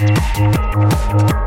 Música